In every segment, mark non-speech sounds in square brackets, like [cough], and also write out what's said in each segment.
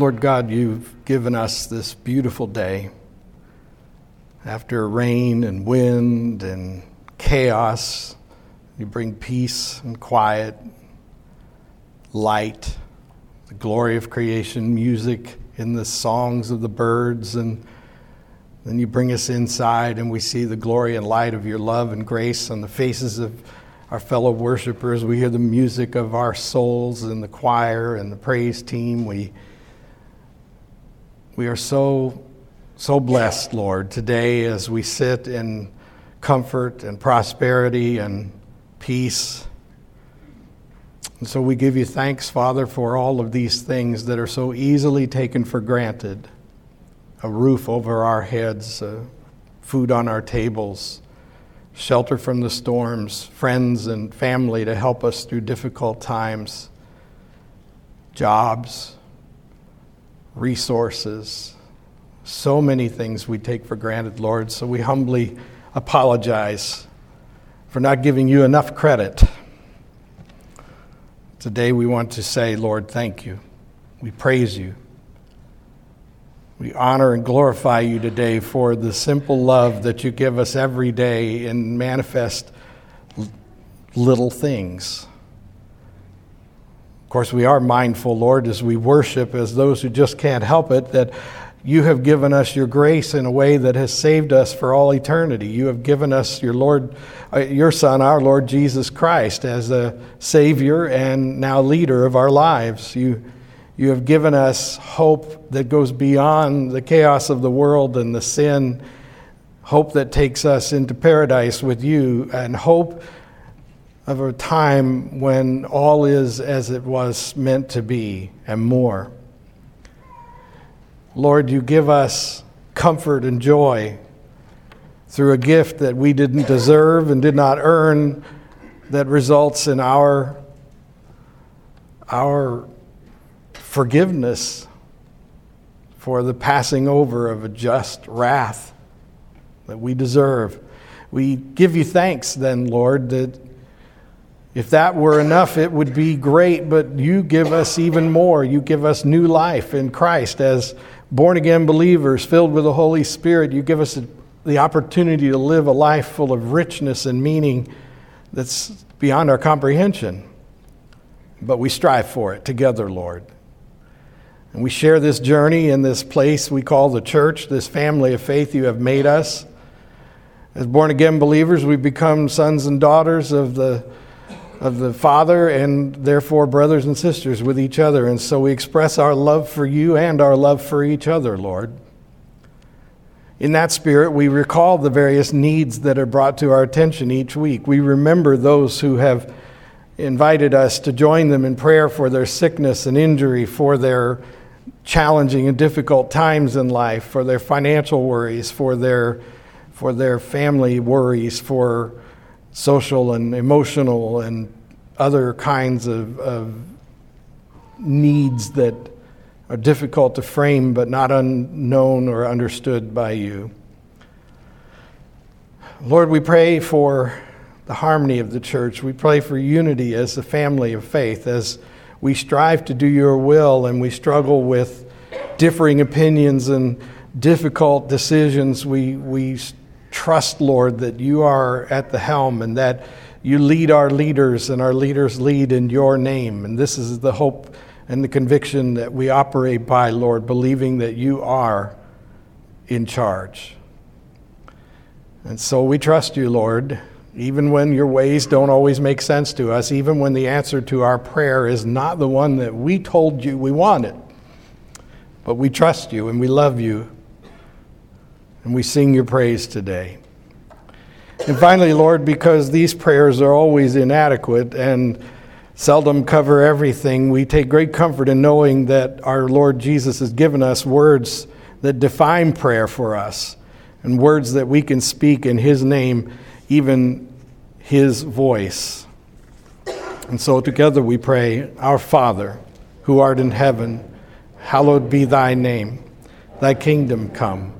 Lord God, you've given us this beautiful day. After rain and wind and chaos, you bring peace and quiet, light, the glory of creation, music in the songs of the birds, and then you bring us inside and we see the glory and light of your love and grace on the faces of our fellow worshipers. We hear the music of our souls in the choir and the praise team. We, we are so, so blessed, Lord, today as we sit in comfort and prosperity and peace. And so we give you thanks, Father, for all of these things that are so easily taken for granted a roof over our heads, uh, food on our tables shelter from the storms, friends and family to help us through difficult times, jobs, resources, so many things we take for granted, Lord. So we humbly apologize for not giving you enough credit. Today we want to say, Lord, thank you. We praise you. We honor and glorify you today for the simple love that you give us every day in manifest little things. Of course, we are mindful, Lord, as we worship, as those who just can't help it, that you have given us your grace in a way that has saved us for all eternity. You have given us your Lord, uh, your Son, our Lord Jesus Christ, as a Savior and now leader of our lives. You you have given us hope that goes beyond the chaos of the world and the sin, hope that takes us into paradise with you, and hope of a time when all is as it was meant to be and more. Lord, you give us comfort and joy through a gift that we didn't deserve and did not earn that results in our, our forgiveness for the passing over of a just wrath that we deserve. We give you thanks then, Lord, that if that were enough, it would be great, but you give us even more. You give us new life in Christ as born again believers filled with the Holy Spirit. You give us the opportunity to live a life full of richness and meaning that's beyond our comprehension. But we strive for it together, Lord. And we share this journey in this place we call the church, this family of faith you have made us. As born again believers, we become sons and daughters of the, of the Father and therefore brothers and sisters with each other. And so we express our love for you and our love for each other, Lord. In that spirit, we recall the various needs that are brought to our attention each week. We remember those who have invited us to join them in prayer for their sickness and injury, for their challenging and difficult times in life, for their financial worries, for their, for their family worries, for social and emotional and other kinds of, of needs that are difficult to frame but not unknown or understood by you. Lord, we pray for the harmony of the church. We pray for unity as a family of faith, as we strive to do your will and we struggle with differing opinions and difficult decisions, we, we trust, Lord, that you are at the helm and that you lead our leaders and our leaders lead in your name. And this is the hope and the conviction that we operate by, Lord, believing that you are in charge. And so we trust you, Lord even when your ways don't always make sense to us, even when the answer to our prayer is not the one that we told you we wanted. But we trust you and we love you, and we sing your praise today. And finally, Lord, because these prayers are always inadequate and seldom cover everything, we take great comfort in knowing that our Lord Jesus has given us words that define prayer for us and words that we can speak in His name even his voice. And so together we pray, Our Father, who art in heaven, hallowed be thy name. Thy kingdom come,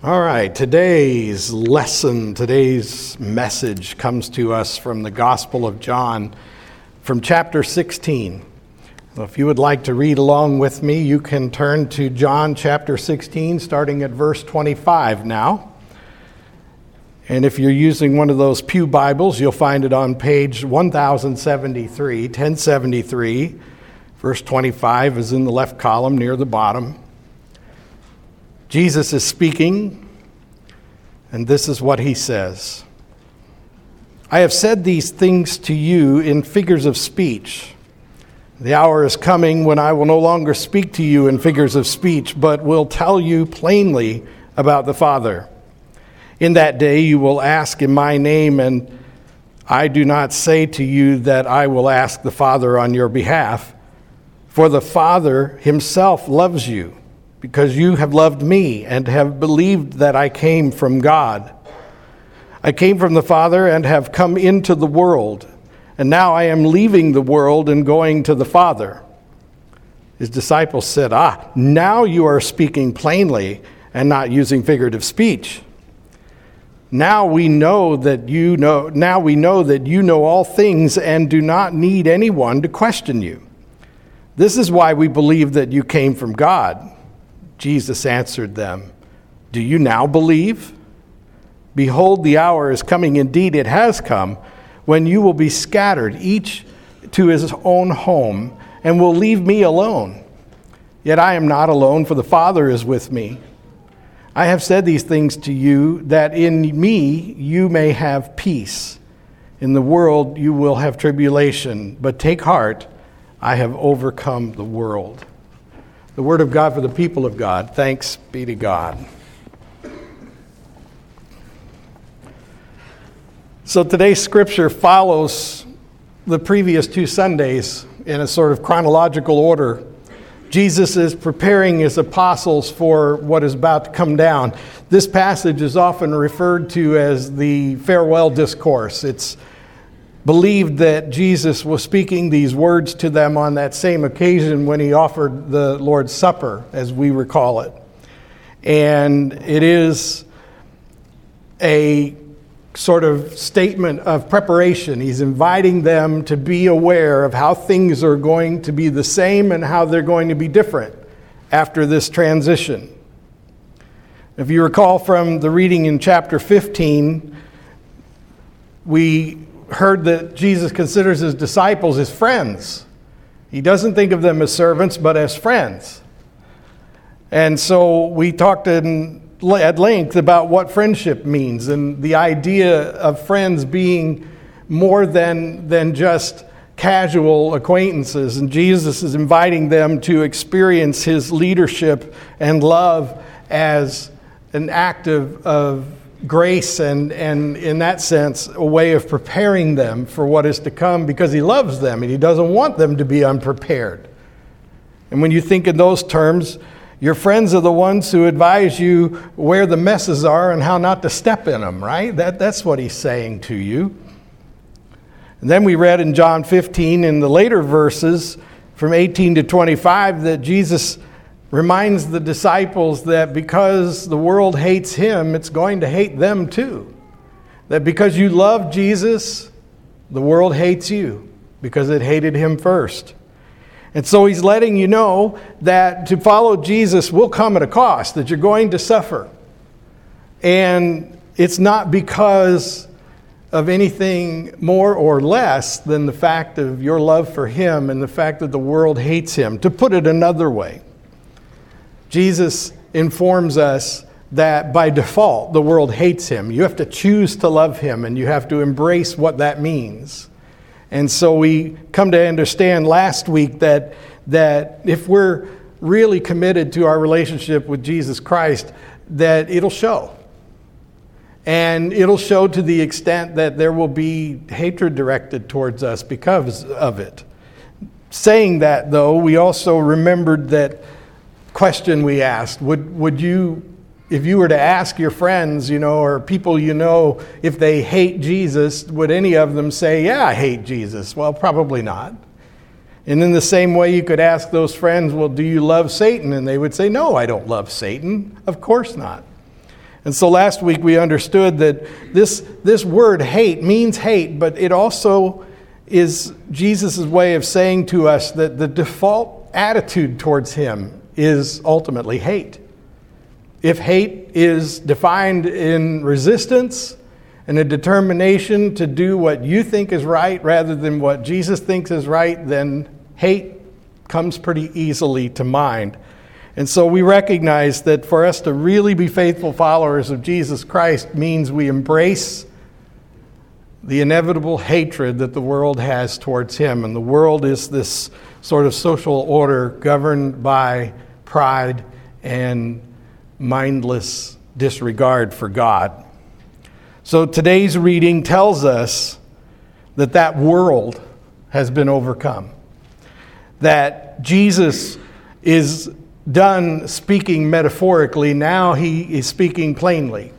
All right, today's lesson, today's message comes to us from the Gospel of John, from chapter 16. If you would like to read along with me, you can turn to John chapter 16, starting at verse 25 now. And if you're using one of those Pew Bibles, you'll find it on page 1073, 1073. Verse 25 is in the left column near the bottom. Jesus is speaking, and this is what he says I have said these things to you in figures of speech. The hour is coming when I will no longer speak to you in figures of speech, but will tell you plainly about the Father. In that day you will ask in my name, and I do not say to you that I will ask the Father on your behalf, for the Father himself loves you, because you have loved me and have believed that I came from God. I came from the Father and have come into the world. And now I am leaving the world and going to the Father. His disciples said, Ah, now you are speaking plainly and not using figurative speech. Now we know that you know now we know that you know all things and do not need anyone to question you. This is why we believe that you came from God. Jesus answered them, Do you now believe? Behold, the hour is coming, indeed it has come when you will be scattered, each to his own home, and will leave me alone. Yet I am not alone, for the Father is with me. I have said these things to you, that in me you may have peace. In the world you will have tribulation, but take heart, I have overcome the world. The word of God for the people of God. Thanks be to God. So today's scripture follows the previous two Sundays in a sort of chronological order. Jesus is preparing his apostles for what is about to come down. This passage is often referred to as the farewell discourse. It's believed that Jesus was speaking these words to them on that same occasion when he offered the Lord's Supper, as we recall it. And it is a sort of statement of preparation. He's inviting them to be aware of how things are going to be the same and how they're going to be different after this transition. If you recall from the reading in chapter 15, we heard that Jesus considers his disciples his friends. He doesn't think of them as servants, but as friends. And so we talked in at length about what friendship means and the idea of friends being more than, than just casual acquaintances. And Jesus is inviting them to experience his leadership and love as an act of, of grace and, and, in that sense, a way of preparing them for what is to come because he loves them and he doesn't want them to be unprepared. And when you think in those terms, your friends are the ones who advise you where the messes are and how not to step in them, right? That, that's what he's saying to you. And then we read in John 15 in the later verses from 18 to 25 that Jesus reminds the disciples that because the world hates him, it's going to hate them too. That because you love Jesus, the world hates you because it hated him first. And so he's letting you know that to follow Jesus will come at a cost, that you're going to suffer. And it's not because of anything more or less than the fact of your love for him and the fact that the world hates him. To put it another way, Jesus informs us that by default the world hates him. You have to choose to love him and you have to embrace what that means. And so we come to understand last week that, that if we're really committed to our relationship with Jesus Christ, that it'll show. And it'll show to the extent that there will be hatred directed towards us because of it. Saying that, though, we also remembered that question we asked. Would, would you, if you were to ask your friends, you know, or people you know, if they hate Jesus, would any of them say, Yeah, I hate Jesus? Well, probably not. And in the same way, you could ask those friends, Well, do you love Satan? And they would say, No, I don't love Satan. Of course not. And so last week we understood that this, this word hate means hate, but it also is Jesus' way of saying to us that the default attitude towards him is ultimately hate. If hate is defined in resistance and a determination to do what you think is right rather than what Jesus thinks is right, then hate comes pretty easily to mind. And so we recognize that for us to really be faithful followers of Jesus Christ means we embrace the inevitable hatred that the world has towards him. And the world is this sort of social order governed by pride and mindless disregard for God. So today's reading tells us that that world has been overcome. That Jesus is done speaking metaphorically, now he is speaking plainly.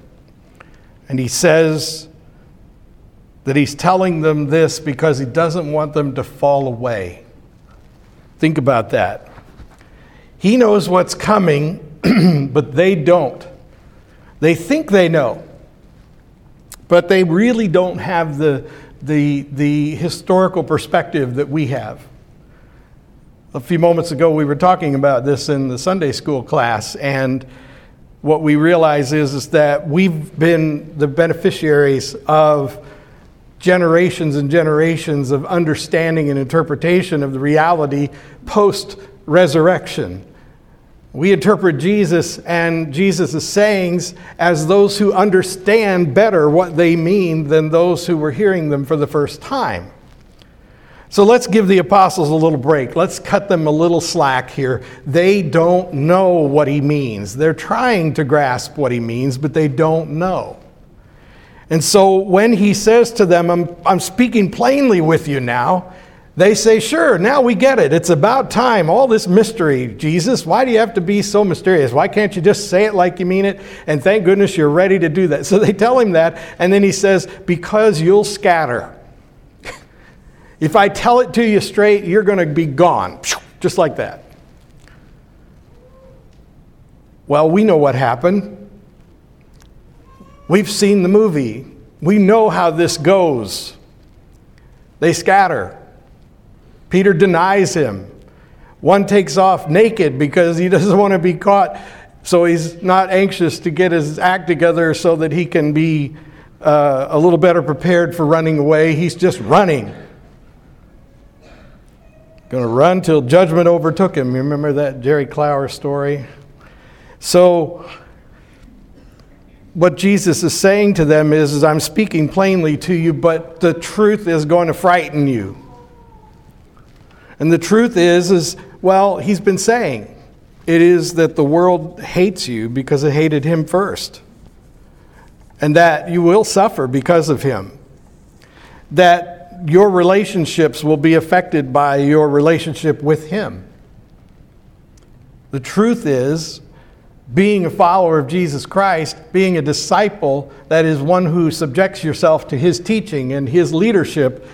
And he says that he's telling them this because he doesn't want them to fall away. Think about that. He knows what's coming, [clears throat] but they don't. They think they know, but they really don't have the, the, the historical perspective that we have. A few moments ago, we were talking about this in the Sunday school class, and what we realize is, is that we've been the beneficiaries of generations and generations of understanding and interpretation of the reality post resurrection. We interpret Jesus and Jesus' sayings as those who understand better what they mean than those who were hearing them for the first time. So let's give the apostles a little break. Let's cut them a little slack here. They don't know what he means. They're trying to grasp what he means, but they don't know. And so when he says to them, I'm, I'm speaking plainly with you now, they say, Sure, now we get it. It's about time. All this mystery, Jesus, why do you have to be so mysterious? Why can't you just say it like you mean it? And thank goodness you're ready to do that. [laughs] So they tell him that, and then he says, Because you'll scatter. [laughs] if I tell it to you straight, you're going to be gone. [laughs] Just like that. Well, we know what happened. We've seen the movie. We know how this goes. They scatter. Peter denies him. One takes off naked because he [laughs] doesn't want to be caught, so he's not anxious to get his act together so that he can be uh, a little better prepared for running away. He's just running. Going to run till judgment overtook him. You remember that Jerry Clower story? So, what Jesus is saying to them is, is, I'm speaking plainly to you, but the truth is going to frighten you. And the truth is, is well, he's been saying it is that the world hates you because it hated him first. And that you will suffer because of him. That your relationships will be affected by your relationship with him. The truth is, being a follower of Jesus Christ, being a disciple, that is one who subjects yourself to his teaching and his leadership,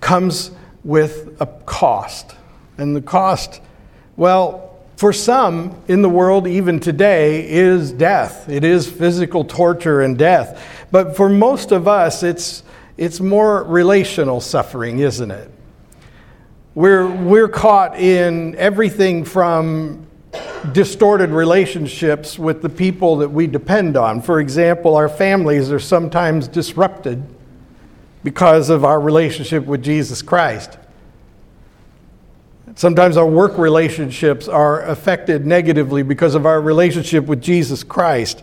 comes with a cost. And the cost, well, for some in the world, even today, is death. It is physical torture and death. But for most of us, it's, it's more relational suffering, isn't it? We're, we're caught in everything from distorted relationships with the people that we depend on. For example, our families are sometimes disrupted because of our relationship with Jesus Christ. Sometimes our work relationships are affected negatively because of our relationship with Jesus Christ.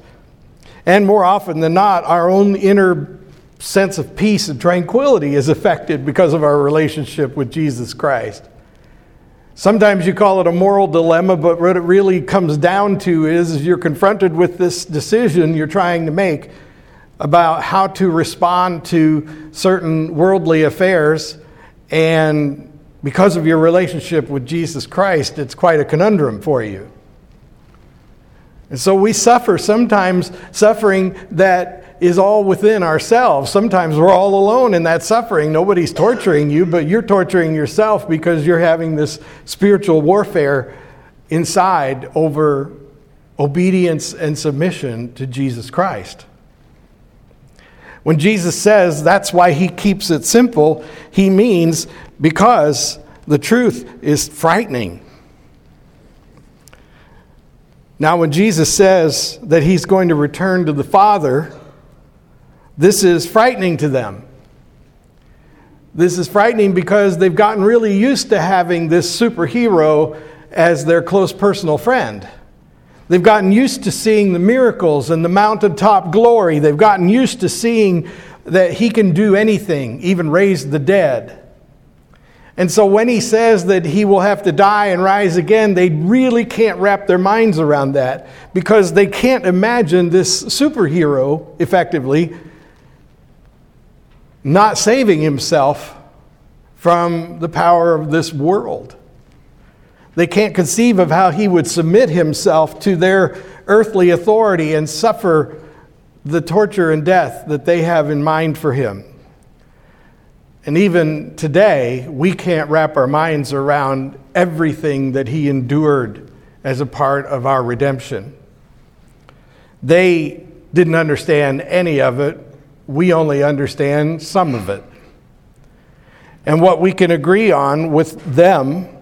And more often than not, our own inner sense of peace and tranquility is affected because of our relationship with Jesus Christ. Sometimes you call it a moral dilemma, but what it really comes down to is, you're confronted with this decision you're trying to make about how to respond to certain worldly affairs. And because of your relationship with Jesus Christ, it's quite a conundrum for you. And so we suffer, sometimes suffering that is all within ourselves. Sometimes we're all alone in that suffering. Nobody's torturing you, but you're torturing yourself because you're having this spiritual warfare inside over obedience and submission to Jesus Christ. When Jesus says that's why he keeps it simple, he means because the truth is frightening. Now, when Jesus says that he's going to return to the Father, this is frightening to them. This is frightening because they've gotten really used to having this superhero as their close personal friend. They've gotten used to seeing the miracles and the mountaintop glory. They've gotten used to seeing that he can do anything, even raise the dead. And so when he says that he will have to die and rise again, they really can't wrap their minds around that because they can't imagine this superhero effectively not saving himself from the power of this world. They can't conceive of how he would submit himself to their earthly authority and suffer the torture and death that they have in mind for him. And even today, we can't wrap our minds around everything that he endured as a part of our redemption. They didn't understand any of it. We only understand some of it. And what we can agree on with them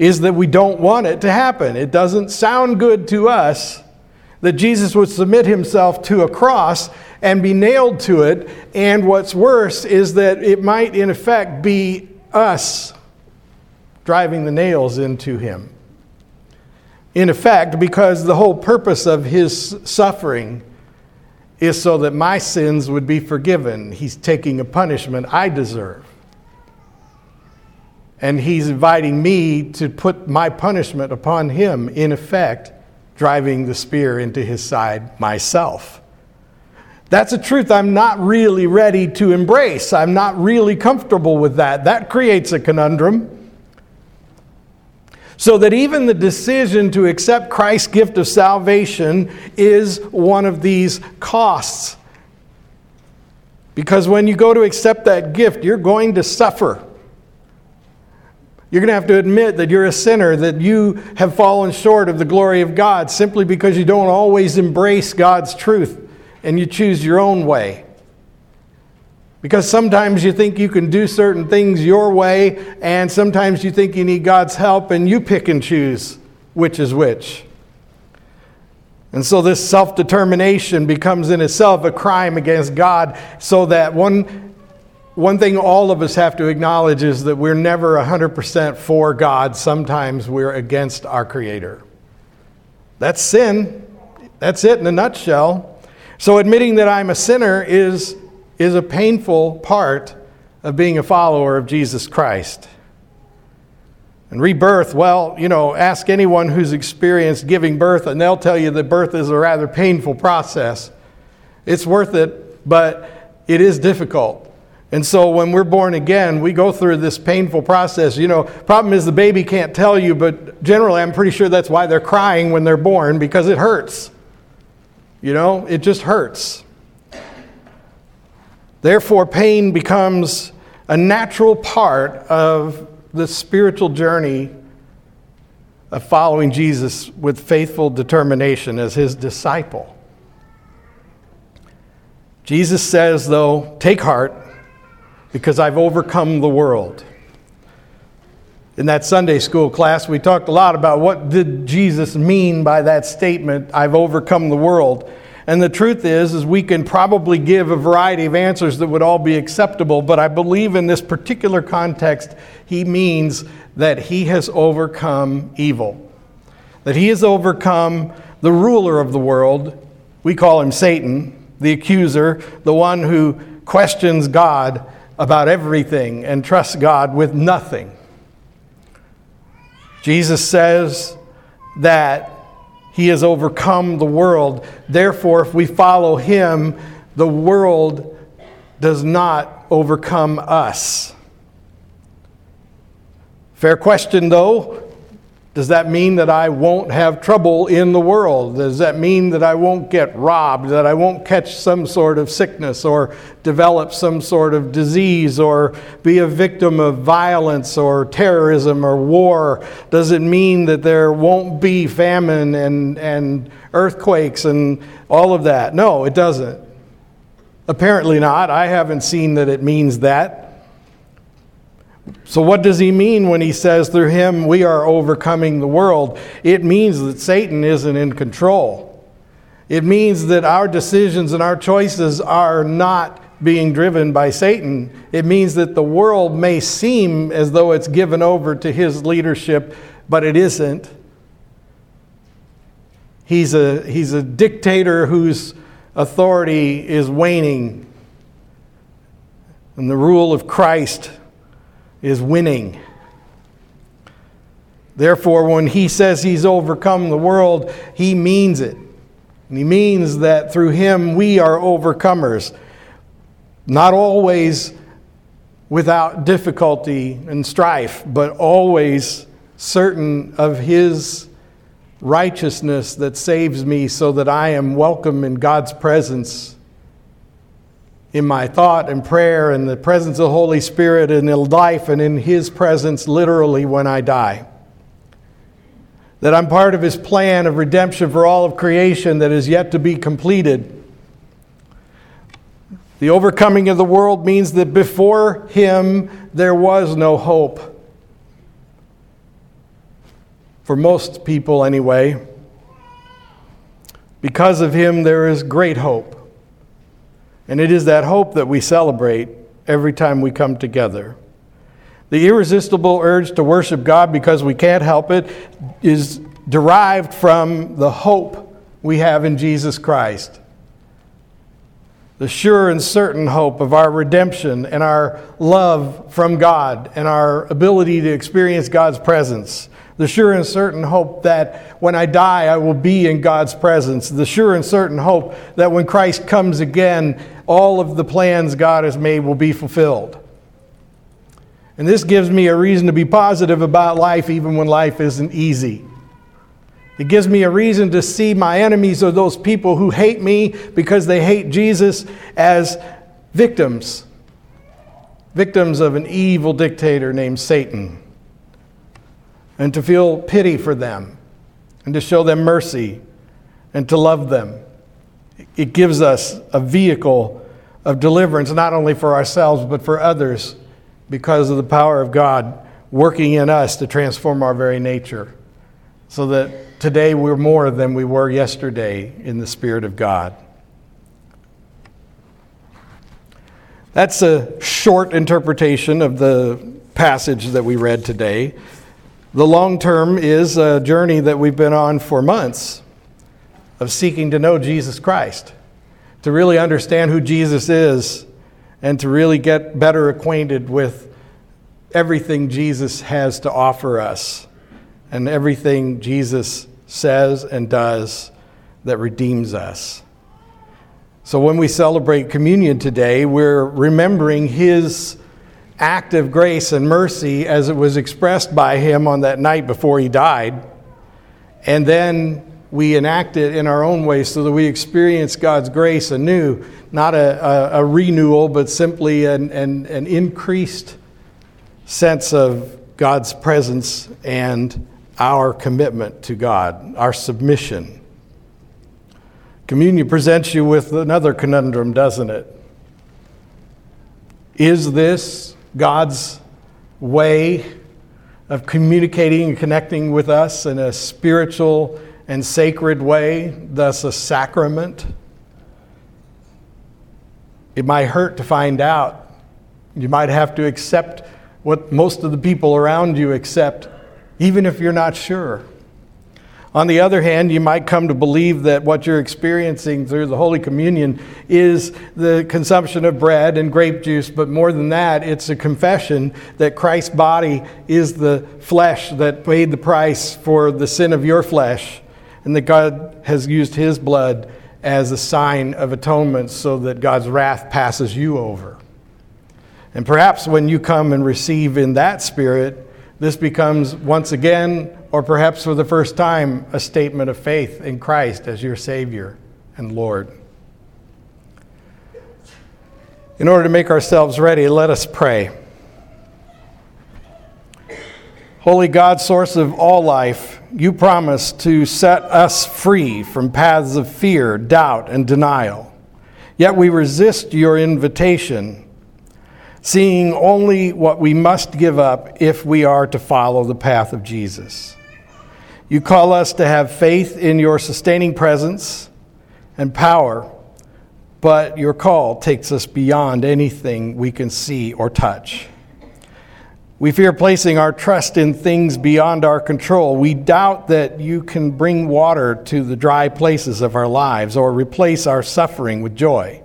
is that we don't want it to happen. It doesn't sound good to us that Jesus would submit himself to a cross and be nailed to it. And what's worse is that it might, in effect, be us driving the nails into him. In effect, because the whole purpose of his suffering is so that my sins would be forgiven. He's taking a punishment I deserve. And he's inviting me to put my punishment upon him, in effect, driving the spear into his side myself. That's a truth I'm not really ready to embrace. I'm not really comfortable with that. That creates a conundrum. So that even the decision to accept Christ's gift of salvation is one of these costs. Because when you go to accept that gift, you're going to suffer. You're going to have to admit that you're a sinner, that you have fallen short of the glory of God simply because you don't always embrace God's truth and you choose your own way. Because sometimes you think you can do certain things your way, and sometimes you think you need God's help, and you pick and choose which is which. And so this self determination becomes in itself a crime against God, so that one, one thing all of us have to acknowledge is that we're never 100% for God. Sometimes we're against our Creator. That's sin. That's it in a nutshell. So admitting that I'm a sinner is, is a painful part of being a follower of Jesus Christ. And rebirth, well, you know, ask anyone who's experienced giving birth, and they'll tell you that birth is a rather painful process. It's worth it, but it is difficult. And so when we're born again, we go through this painful process. You know, problem is the baby can't tell you, but generally I'm pretty sure that's why they're crying when they're born because it hurts. You know, it just hurts. Therefore, pain becomes a natural part of the spiritual journey of following Jesus with faithful determination as his disciple. Jesus says, though, take heart because I've overcome the world. In that Sunday school class, we talked a lot about what did Jesus mean by that statement, I've overcome the world. And the truth is is we can probably give a variety of answers that would all be acceptable, but I believe in this particular context he means that he has overcome evil. That he has overcome the ruler of the world. We call him Satan, the accuser, the one who questions God about everything and trust God with nothing. Jesus says that he has overcome the world. Therefore, if we follow him, the world does not overcome us. Fair question, though. Does that mean that I won't have trouble in the world? Does that mean that I won't get robbed, that I won't catch some sort of sickness or develop some sort of disease or be a victim of violence or terrorism or war? Does it mean that there won't be famine and, and earthquakes and all of that? No, it doesn't. Apparently not. I haven't seen that it means that. So, what does he mean when he says, through him we are overcoming the world? It means that Satan isn't in control. It means that our decisions and our choices are not being driven by Satan. It means that the world may seem as though it's given over to his leadership, but it isn't. He's a, he's a dictator whose authority is waning, and the rule of Christ is winning. Therefore, when he says he's overcome the world, he means it. And he means that through him we are overcomers. Not always without difficulty and strife, but always certain of his righteousness that saves me so that I am welcome in God's presence in my thought and prayer and the presence of the Holy Spirit and in life and in His presence literally when I die. That I'm part of His plan of redemption for all of creation that is yet to be completed. The overcoming of the world means that before Him there was no hope. For most people, anyway. Because of Him, there is great hope. And it is that hope that we celebrate every time we come together. The irresistible urge to worship God because we can't help it is derived from the hope we have in Jesus Christ. The sure and certain hope of our redemption and our love from God and our ability to experience God's presence the sure and certain hope that when I die, I will be in God's presence, the sure and certain hope that when Christ comes again, all of the plans God has made will be fulfilled. And this gives me a reason to be positive about life, even when life isn't easy. It gives me a reason to see my enemies or those people who hate me because they hate Jesus as victims, victims of an evil dictator named Satan and to feel pity for them and to show them mercy and to love them. It gives us a vehicle of deliverance, not only for ourselves, but for others, because of the power of God working in us to transform our very nature, so that today we're more than we were yesterday in the Spirit of God. That's a short interpretation of the passage that we read today. The long term is a journey that we've been on for months of seeking to know Jesus Christ, to really understand who Jesus is, and to really get better acquainted with everything Jesus has to offer us and everything Jesus says and does that redeems us. So when we celebrate communion today, we're remembering his act of grace and mercy as it was expressed by him on that night before he died. And then we enact it in our own way so that we experience God's grace anew, not a, a, a renewal, but simply an, an, an increased sense of God's presence and our commitment to God, our submission. Communion presents you with another conundrum, doesn't it? Is this God's way of communicating and connecting with us in a spiritual and sacred way, thus a sacrament. It might hurt to find out. You might have to accept what most of the people around you accept, even if you're not sure. On the other hand, you might come to believe that what you're experiencing through the Holy Communion is the consumption of bread and grape juice, but more than that, it's a confession that Christ's body is the flesh that paid the price for the sin of your flesh, and that God has used his blood as a sign of atonement so that God's wrath passes you over. And perhaps when you come and receive in that spirit, this becomes once again or perhaps for the first time, a statement of faith in Christ as your Savior and Lord. In order to make ourselves ready, let us pray. Holy God, source of all life, you promise to set us free from paths of fear, doubt, and denial. Yet we resist your invitation, seeing only what we must give up if we are to follow the path of Jesus. You call us to have faith in your sustaining presence and power, but your call takes us beyond anything we can see or touch. We fear placing our trust in things beyond our control. We doubt that you can bring water to the dry places of our lives or replace our suffering with joy.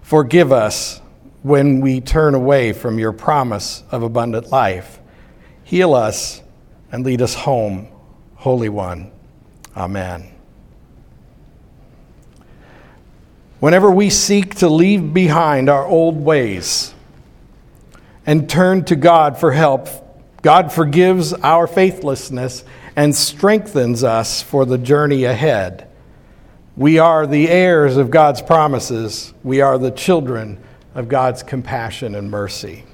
Forgive us when we turn away from your promise of abundant life. Heal us and lead us home, Holy One. Amen. Whenever we seek to leave behind our old ways, and turn to God for help, God forgives our faithlessness and strengthens us for the journey ahead. We are the heirs of God's promises. We are the children of God's compassion and mercy.